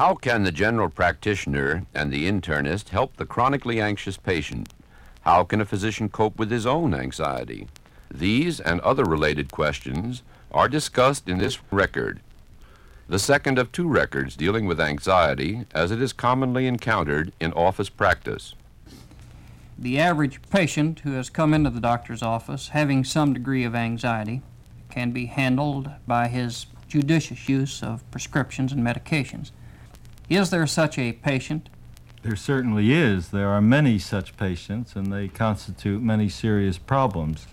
How can the general practitioner and the internist help the chronically anxious patient? How can a physician cope with his own anxiety? These and other related questions are discussed in this record, the second of two records dealing with anxiety as it is commonly encountered in office practice. The average patient who has come into the doctor's office having some degree of anxiety can be handled by his judicious use of prescriptions and medications. Is there such a patient? There certainly is. There are many such patients, and they constitute many serious problems.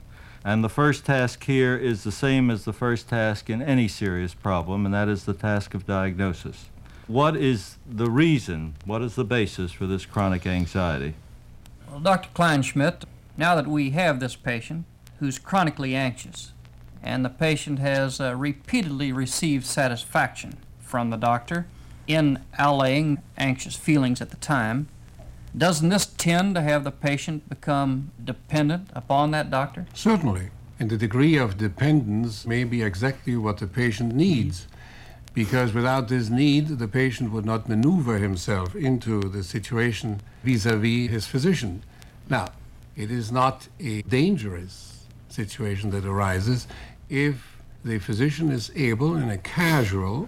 And the first task here is the same as the first task in any serious problem, and that is the task of diagnosis. What is the reason, what is the basis for this chronic anxiety? Well, Dr. Kleinschmidt, now that we have this patient who's chronically anxious, and the patient has uh, repeatedly received satisfaction from the doctor in allaying anxious feelings at the time, doesn't this tend to have the patient become dependent upon that doctor? Certainly. And the degree of dependence may be exactly what the patient needs. Because without this need, the patient would not maneuver himself into the situation vis a vis his physician. Now, it is not a dangerous situation that arises if the physician is able, in a casual,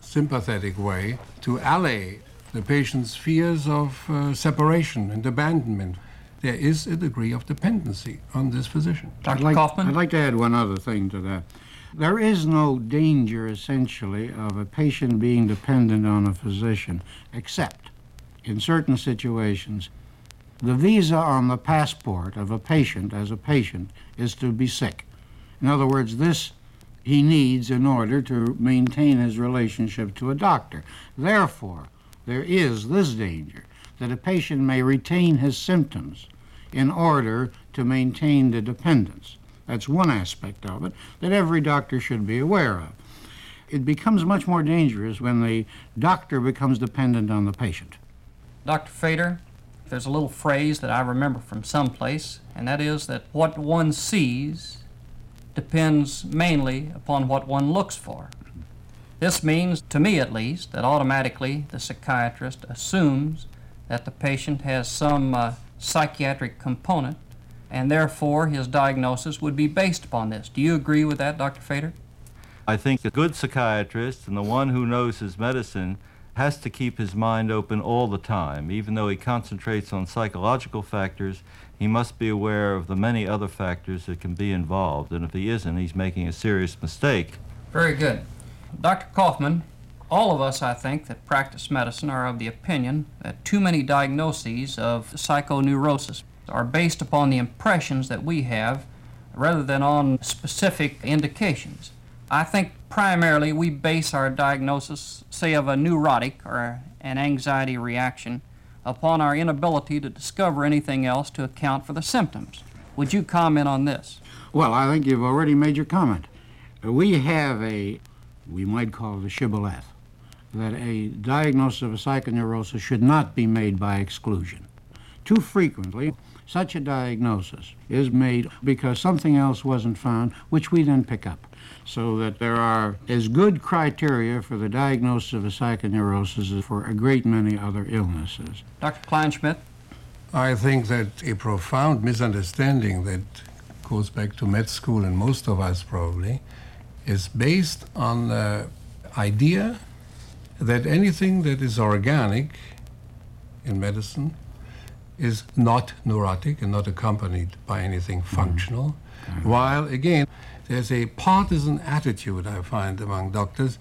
sympathetic way, to allay the patient's fears of uh, separation and abandonment. There is a degree of dependency on this physician. Dr. I'd like, Kaufman? I'd like to add one other thing to that. There is no danger, essentially, of a patient being dependent on a physician, except in certain situations. The visa on the passport of a patient as a patient is to be sick. In other words, this he needs in order to maintain his relationship to a doctor. Therefore, there is this danger that a patient may retain his symptoms in order to maintain the dependence. That's one aspect of it that every doctor should be aware of. It becomes much more dangerous when the doctor becomes dependent on the patient. Dr. Fader, there's a little phrase that I remember from someplace, and that is that what one sees depends mainly upon what one looks for. This means, to me at least, that automatically the psychiatrist assumes that the patient has some uh, psychiatric component, and therefore his diagnosis would be based upon this. Do you agree with that, Dr. Fader? I think a good psychiatrist and the one who knows his medicine has to keep his mind open all the time. Even though he concentrates on psychological factors, he must be aware of the many other factors that can be involved. And if he isn't, he's making a serious mistake. Very good. Dr. Kaufman, all of us, I think, that practice medicine are of the opinion that too many diagnoses of psychoneurosis are based upon the impressions that we have rather than on specific indications. I think primarily we base our diagnosis, say, of a neurotic or an anxiety reaction upon our inability to discover anything else to account for the symptoms. Would you comment on this? Well, I think you've already made your comment. We have a, we might call it a shibboleth, that a diagnosis of a psychoneurosis should not be made by exclusion. Too frequently, such a diagnosis is made because something else wasn't found, which we then pick up. So that there are as good criteria for the diagnosis of a psychoneurosis as for a great many other illnesses. Dr. Kleinschmidt? I think that a profound misunderstanding that goes back to med school and most of us probably is based on the idea that anything that is organic in medicine is not neurotic and not accompanied by anything functional. Mm-hmm. While, again, there's a partisan attitude I find among doctors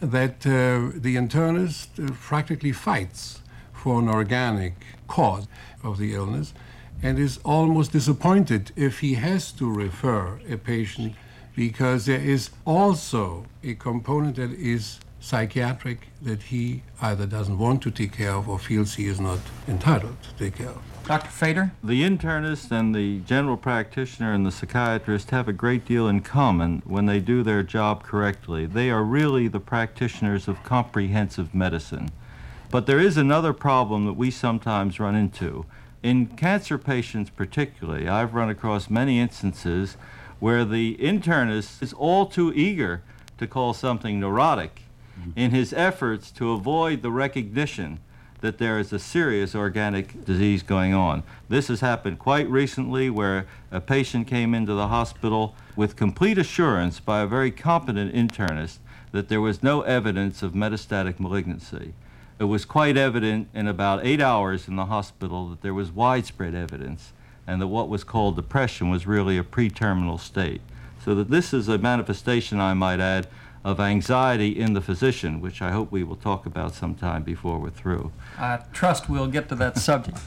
that uh, the internist uh, practically fights for an organic cause of the illness and is almost disappointed if he has to refer a patient because there is also a component that is psychiatric that he either doesn't want to take care of or feels he is not entitled to take care of. Dr. Fader? The internist and the general practitioner and the psychiatrist have a great deal in common when they do their job correctly. They are really the practitioners of comprehensive medicine. But there is another problem that we sometimes run into. In cancer patients, particularly, I've run across many instances where the internist is all too eager to call something neurotic in his efforts to avoid the recognition that there is a serious organic disease going on. This has happened quite recently where a patient came into the hospital with complete assurance by a very competent internist that there was no evidence of metastatic malignancy. It was quite evident in about eight hours in the hospital that there was widespread evidence and that what was called depression was really a pre-terminal state. So that this is a manifestation, I might add, of anxiety in the physician, which I hope we will talk about sometime before we're through. I trust we'll get to that subject.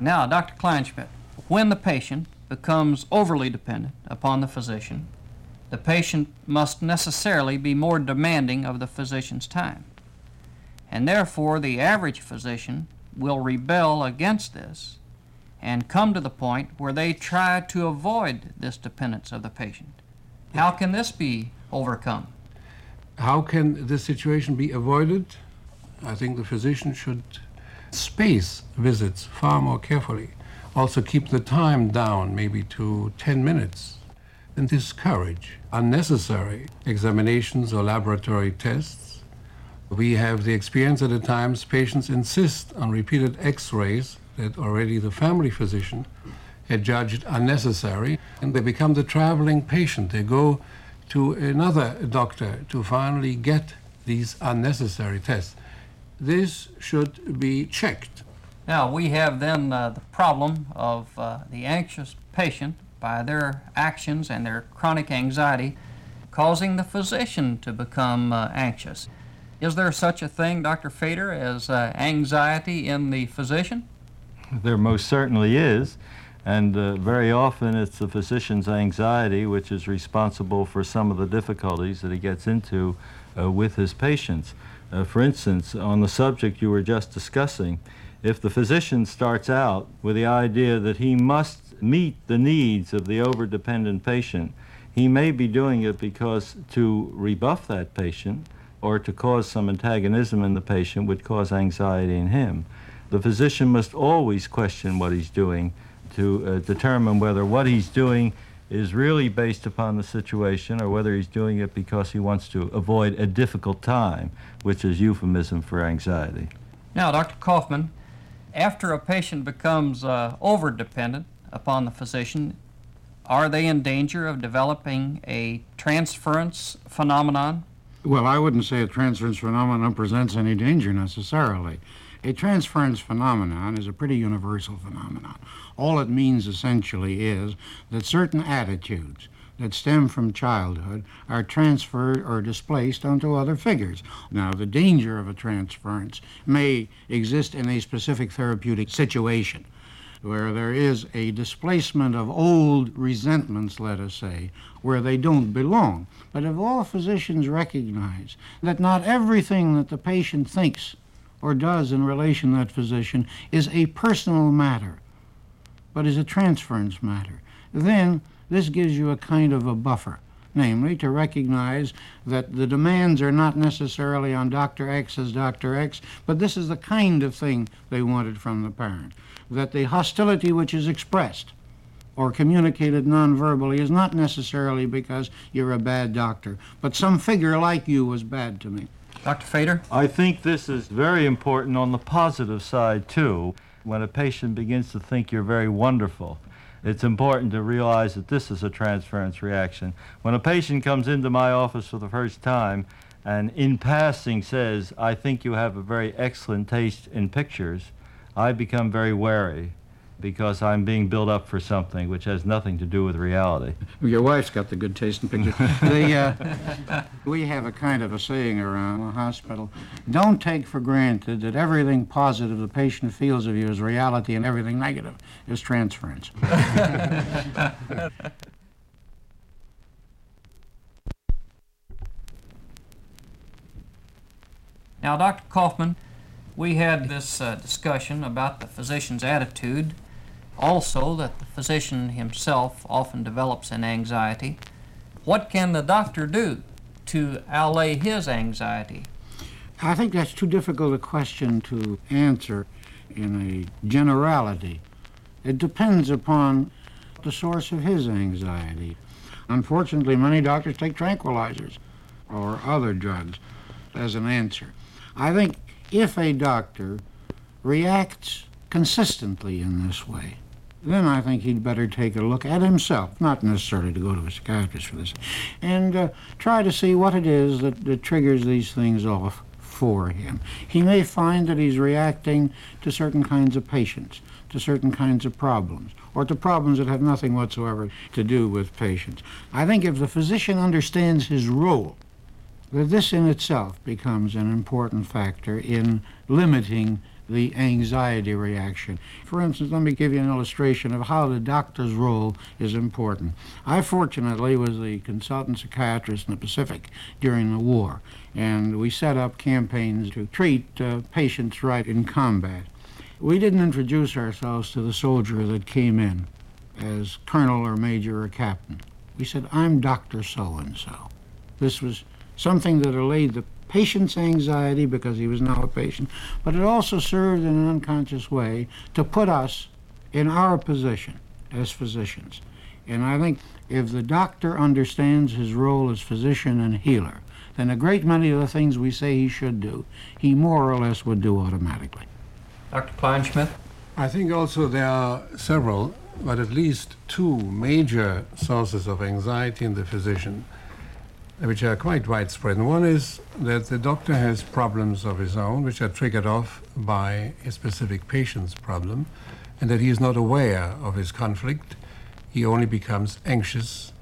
Now, Dr. Kleinschmidt, when the patient becomes overly dependent upon the physician, the patient must necessarily be more demanding of the physician's time. And therefore, the average physician will rebel against this and come to the point where they try to avoid this dependence of the patient. How can this be overcome? How can this situation be avoided? I think the physician should space visits far more carefully. Also, keep the time down, maybe to 10 minutes, and discourage unnecessary examinations or laboratory tests. We have the experience that at times patients insist on repeated x rays that already the family physician had judged unnecessary, and they become the traveling patient. They go to another doctor to finally get these unnecessary tests. This should be checked. Now, we have then uh, the problem of uh, the anxious patient by their actions and their chronic anxiety causing the physician to become uh, anxious. Is there such a thing, Dr. Fader, as uh, anxiety in the physician? There most certainly is. And uh, very often it's the physician's anxiety which is responsible for some of the difficulties that he gets into uh, with his patients. Uh, for instance, on the subject you were just discussing, if the physician starts out with the idea that he must meet the needs of the overdependent patient, he may be doing it because to rebuff that patient or to cause some antagonism in the patient would cause anxiety in him. The physician must always question what he's doing to uh, determine whether what he's doing is really based upon the situation or whether he's doing it because he wants to avoid a difficult time, which is euphemism for anxiety. Now, Dr. Kaufman, after a patient becomes uh, over-dependent upon the physician, are they in danger of developing a transference phenomenon? Well, I wouldn't say a transference phenomenon presents any danger necessarily. A transference phenomenon is a pretty universal phenomenon. All it means essentially is that certain attitudes that stem from childhood are transferred or displaced onto other figures. Now, the danger of a transference may exist in a specific therapeutic situation where there is a displacement of old resentments, let us say, where they don't belong. But if all physicians recognize that not everything that the patient thinks or does in relation to that physician is a personal matter, but is a transference matter. Then this gives you a kind of a buffer, namely to recognize that the demands are not necessarily on Dr. X as Dr. X, but this is the kind of thing they wanted from the parent. That the hostility which is expressed or communicated nonverbally is not necessarily because you're a bad doctor, but some figure like you was bad to me. Dr. Fader? I think this is very important on the positive side, too. When a patient begins to think you're very wonderful, it's important to realize that this is a transference reaction. When a patient comes into my office for the first time and in passing says, I think you have a very excellent taste in pictures, I become very wary because I'm being built up for something which has nothing to do with reality. Your wife's got the good taste in pictures. the, uh, we have a kind of a saying around the hospital don't take for granted that everything positive the patient feels of you is reality and everything negative is transference. Now, Dr. Kaufman, we had this uh, discussion about the physician's attitude also, that the physician himself often develops an anxiety. What can the doctor do to allay his anxiety? I think that's too difficult a question to answer in a generality. It depends upon the source of his anxiety. Unfortunately, many doctors take tranquilizers or other drugs as an answer. I think if a doctor reacts consistently in this way, then I think he'd better take a look at himself, not necessarily to go to a psychiatrist for this, and uh, try to see what it is that, that triggers these things off for him. He may find that he's reacting to certain kinds of patients, to certain kinds of problems, or to problems that have nothing whatsoever to do with patients. I think if the physician understands his role, that this in itself becomes an important factor in limiting the anxiety reaction. For instance, let me give you an illustration of how the doctor's role is important. I fortunately was the consultant psychiatrist in the Pacific during the war, and we set up campaigns to treat uh, patients right in combat. We didn't introduce ourselves to the soldier that came in as colonel or major or captain. We said, I'm Dr. So and so. This was something that allayed the patient's anxiety because he was now a patient, but it also served in an unconscious way to put us in our position as physicians. And I think if the doctor understands his role as physician and healer, then a great many of the things we say he should do, he more or less would do automatically. Dr. Kleinschmidt? I think also there are several, but at least two major sources of anxiety in the physician which are quite widespread. And one is that the doctor has problems of his own, which are triggered off by a specific patient's problem, and that he is not aware of his conflict. He only becomes anxious.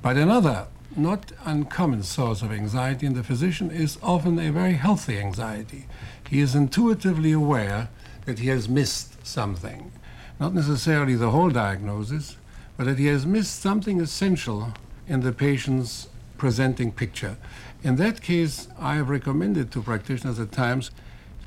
But another not uncommon source of anxiety in the physician is often a very healthy anxiety. He is intuitively aware that he has missed something, not necessarily the whole diagnosis, but that he has missed something essential in the patient's presenting picture. In that case, I have recommended to practitioners at times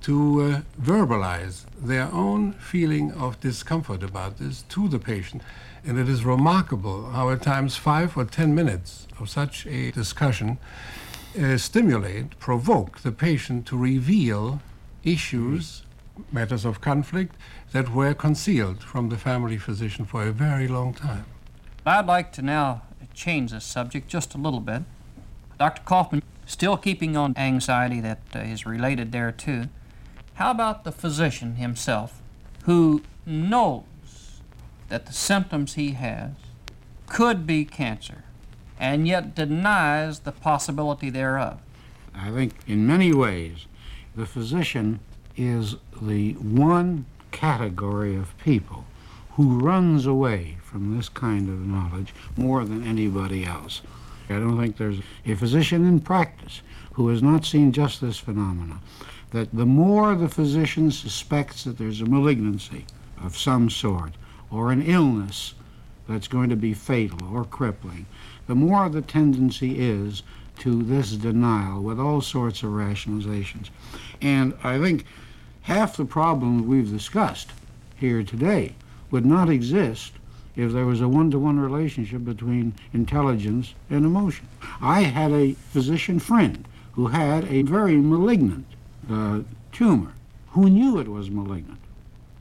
to uh, verbalize their own feeling of discomfort about this to the patient. And it is remarkable how at times five or ten minutes of such a discussion uh, stimulate, provoke the patient to reveal issues, matters of conflict that were concealed from the family physician for a very long time. I'd like to now change the subject just a little bit. Dr. Kaufman, still keeping on anxiety that uh, is related there too, how about the physician himself who knows that the symptoms he has could be cancer and yet denies the possibility thereof? I think in many ways the physician is the one category of people who runs away from this kind of knowledge more than anybody else. I don't think there's a physician in practice who has not seen just this phenomenon That the more the physician suspects that there's a malignancy of some sort or an illness that's going to be fatal or crippling, the more the tendency is to this denial with all sorts of rationalizations. And I think half the problems we've discussed here today would not exist if there was a one-to-one relationship between intelligence and emotion. I had a physician friend who had a very malignant uh, tumor, who knew it was malignant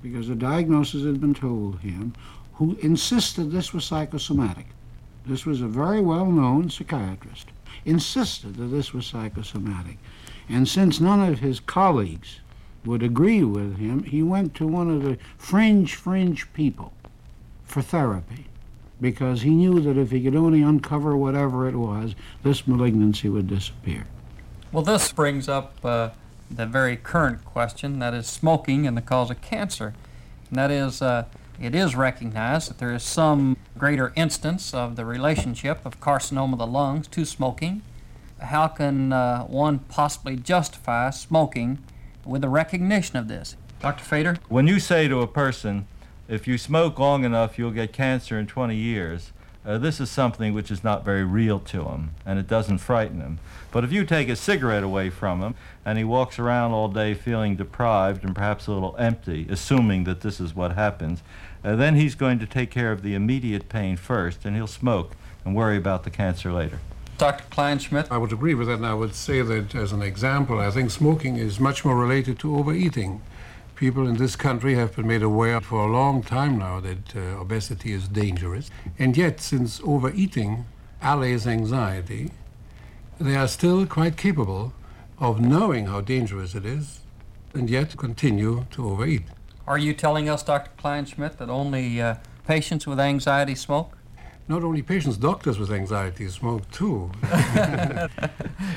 because the diagnosis had been told him, who insisted this was psychosomatic. This was a very well-known psychiatrist, insisted that this was psychosomatic. And since none of his colleagues would agree with him, he went to one of the fringe, fringe people for therapy because he knew that if he could only uncover whatever it was, this malignancy would disappear. Well, this brings up uh, the very current question that is smoking and the cause of cancer. And that is, uh, it is recognized that there is some greater instance of the relationship of carcinoma of the lungs to smoking. How can uh, one possibly justify smoking with the recognition of this? Dr. Fader? When you say to a person, if you smoke long enough, you'll get cancer in 20 years. Uh, this is something which is not very real to him, and it doesn't frighten him. But if you take a cigarette away from him, and he walks around all day feeling deprived and perhaps a little empty, assuming that this is what happens, uh, then he's going to take care of the immediate pain first, and he'll smoke and worry about the cancer later. Dr. Kleinschmidt? I would agree with that, and I would say that as an example, I think smoking is much more related to overeating people in this country have been made aware for a long time now that uh, obesity is dangerous. And yet, since overeating allays anxiety, they are still quite capable of knowing how dangerous it is and yet continue to overeat. Are you telling us, Dr. Kleinschmidt, that only uh, patients with anxiety smoke? Not only patients, doctors with anxiety smoke too.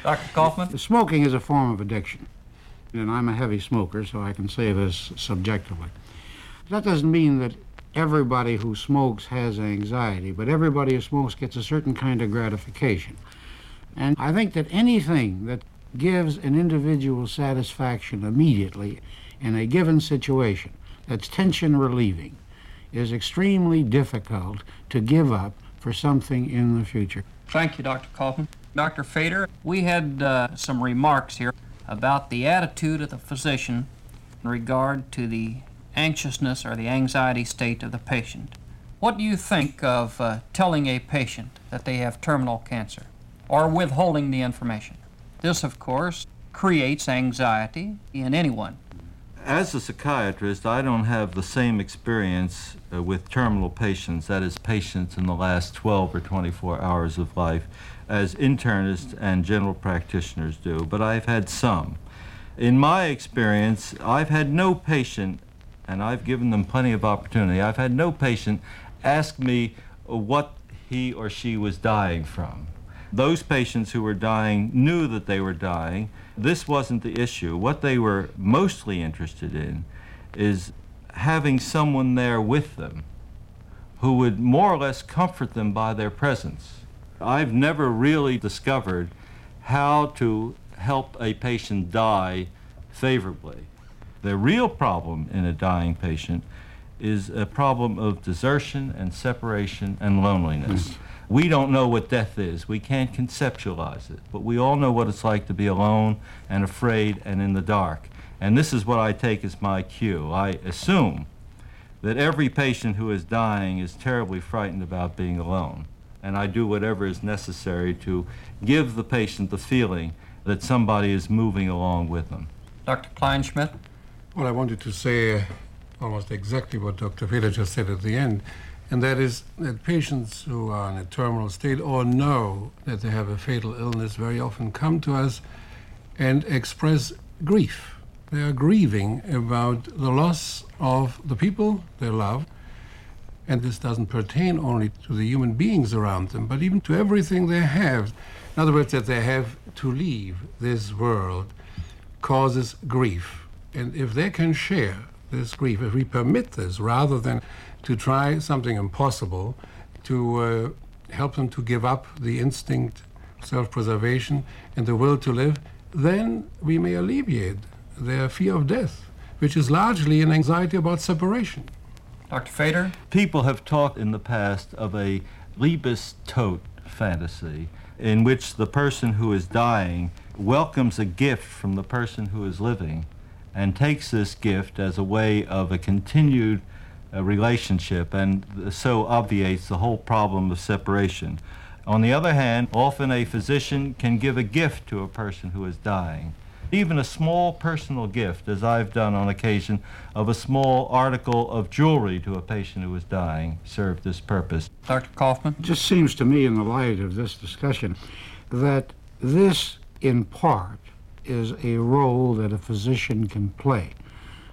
Dr. Kaufman? Smoking is a form of addiction, and I'm a heavy smoker, so I can say this subjectively. That doesn't mean that everybody who smokes has anxiety, but everybody who smokes gets a certain kind of gratification. And I think that anything that gives an individual satisfaction immediately in a given situation that's tension relieving is extremely difficult to give up for something in the future. Thank you, Dr. Kaufman. Dr. Fader, we had uh, some remarks here about the attitude of the physician in regard to the anxiousness or the anxiety state of the patient. What do you think of uh, telling a patient that they have terminal cancer or withholding the information? This, of course, creates anxiety in anyone. As a psychiatrist, I don't have the same experience uh, with terminal patients, that is, patients in the last 12 or 24 hours of life, as internists and general practitioners do, but I've had some. In my experience, I've had no patient, and I've given them plenty of opportunity, I've had no patient ask me what he or she was dying from. Those patients who were dying knew that they were dying. This wasn't the issue. What they were mostly interested in is having someone there with them who would more or less comfort them by their presence. I've never really discovered how to help a patient die favorably. The real problem in a dying patient is a problem of desertion and separation and loneliness. We don't know what death is. We can't conceptualize it. But we all know what it's like to be alone and afraid and in the dark. And this is what I take as my cue. I assume that every patient who is dying is terribly frightened about being alone. And I do whatever is necessary to give the patient the feeling that somebody is moving along with them. Dr. Kleinschmidt? Well, I wanted to say almost exactly what Dr. Fader just said at the end and that is that patients who are in a terminal state or know that they have a fatal illness very often come to us and express grief. They are grieving about the loss of the people they love. And this doesn't pertain only to the human beings around them, but even to everything they have. In other words, that they have to leave this world causes grief. And if they can share this grief, if we permit this rather than to try something impossible, to uh, help them to give up the instinct, self preservation, and the will to live, then we may alleviate their fear of death, which is largely an anxiety about separation. Dr. Fader? People have talked in the past of a Liebes Tod fantasy in which the person who is dying welcomes a gift from the person who is living and takes this gift as a way of a continued uh, relationship and so obviates the whole problem of separation. On the other hand, often a physician can give a gift to a person who is dying. Even a small personal gift, as I've done on occasion, of a small article of jewelry to a patient who is dying, served this purpose. Dr. Kaufman? It just seems to me, in the light of this discussion, that this, in part, is a role that a physician can play.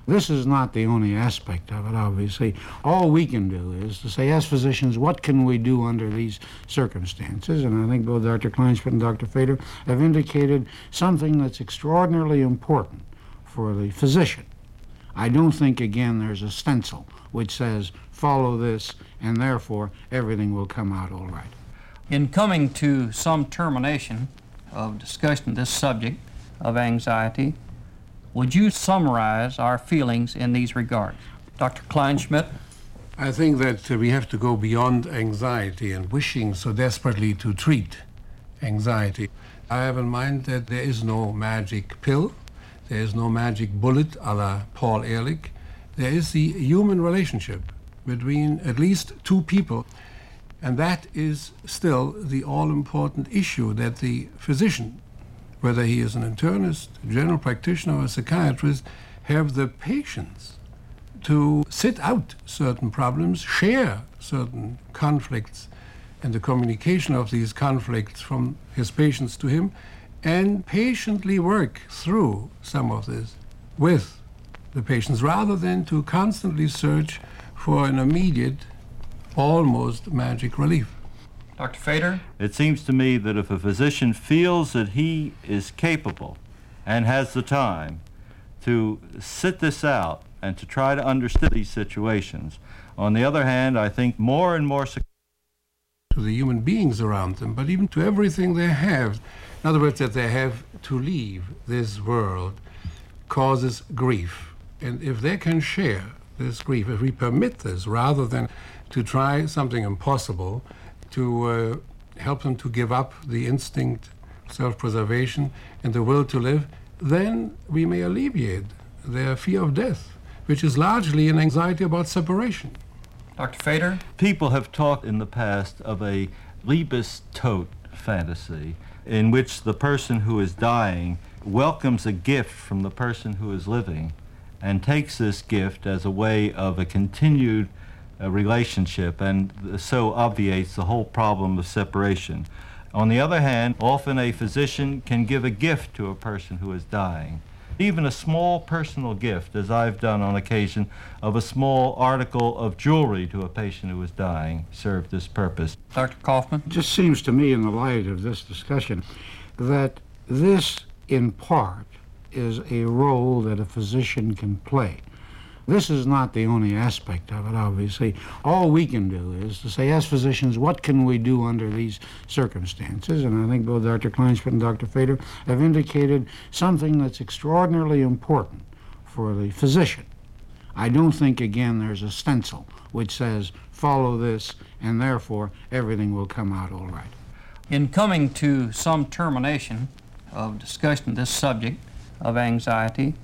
This is not the only aspect of it, obviously. All we can do is to say, as physicians, what can we do under these circumstances? And I think both Dr. Kleinschmidt and Dr. Fader have indicated something that's extraordinarily important for the physician. I don't think, again, there's a stencil which says, follow this, and therefore everything will come out all right. In coming to some termination of discussion of this subject of anxiety, would you summarize our feelings in these regards? Dr. Kleinschmidt? I think that uh, we have to go beyond anxiety and wishing so desperately to treat anxiety. I have in mind that there is no magic pill, there is no magic bullet a la Paul Ehrlich. There is the human relationship between at least two people. And that is still the all important issue that the physician whether he is an internist, general practitioner, or a psychiatrist, have the patience to sit out certain problems, share certain conflicts, and the communication of these conflicts from his patients to him, and patiently work through some of this with the patients rather than to constantly search for an immediate, almost magic relief. Dr. Fader? It seems to me that if a physician feels that he is capable and has the time to sit this out and to try to understand these situations, on the other hand, I think more and more to the human beings around them, but even to everything they have. In other words, that they have to leave this world causes grief. And if they can share this grief, if we permit this rather than to try something impossible, to uh, help them to give up the instinct, self preservation, and the will to live, then we may alleviate their fear of death, which is largely an anxiety about separation. Dr. Fader? People have talked in the past of a Liebestod fantasy in which the person who is dying welcomes a gift from the person who is living and takes this gift as a way of a continued relationship and so obviates the whole problem of separation. On the other hand, often a physician can give a gift to a person who is dying. Even a small personal gift, as I've done on occasion, of a small article of jewelry to a patient who is dying, served this purpose. Dr. Kaufman? It just seems to me, in the light of this discussion, that this, in part, is a role that a physician can play. This is not the only aspect of it, obviously. All we can do is to say, as physicians, what can we do under these circumstances? And I think both Dr. Kleinschmidt and Dr. Fader have indicated something that's extraordinarily important for the physician. I don't think, again, there's a stencil which says, follow this, and therefore everything will come out all right. In coming to some termination of discussion this subject of anxiety,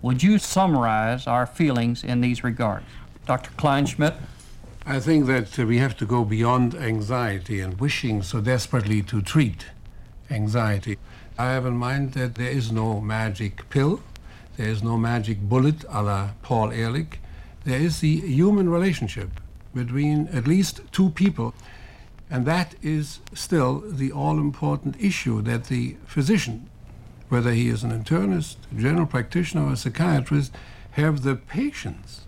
would you summarize our feelings in these regards? Dr. Kleinschmidt? I think that uh, we have to go beyond anxiety and wishing so desperately to treat anxiety. I have in mind that there is no magic pill, there is no magic bullet a la Paul Ehrlich. There is the human relationship between at least two people. And that is still the all important issue that the physician whether he is an internist, general practitioner, or a psychiatrist, have the patience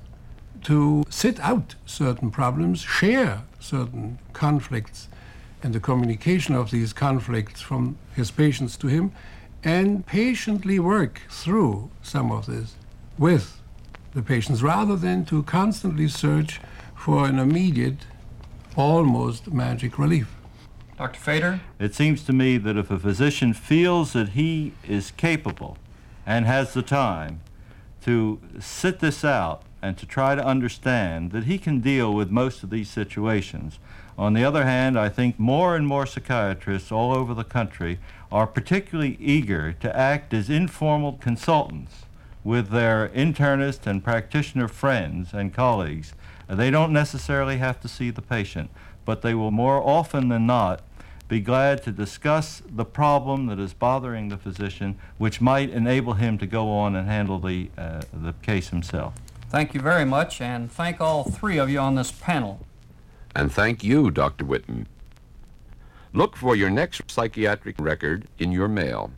to sit out certain problems, share certain conflicts, and the communication of these conflicts from his patients to him, and patiently work through some of this with the patients rather than to constantly search for an immediate, almost magic relief. Dr. Fader? It seems to me that if a physician feels that he is capable and has the time to sit this out and to try to understand that he can deal with most of these situations. On the other hand, I think more and more psychiatrists all over the country are particularly eager to act as informal consultants with their internist and practitioner friends and colleagues. They don't necessarily have to see the patient, but they will more often than not be glad to discuss the problem that is bothering the physician, which might enable him to go on and handle the, uh, the case himself. Thank you very much, and thank all three of you on this panel. And thank you, Dr. Whitten. Look for your next psychiatric record in your mail.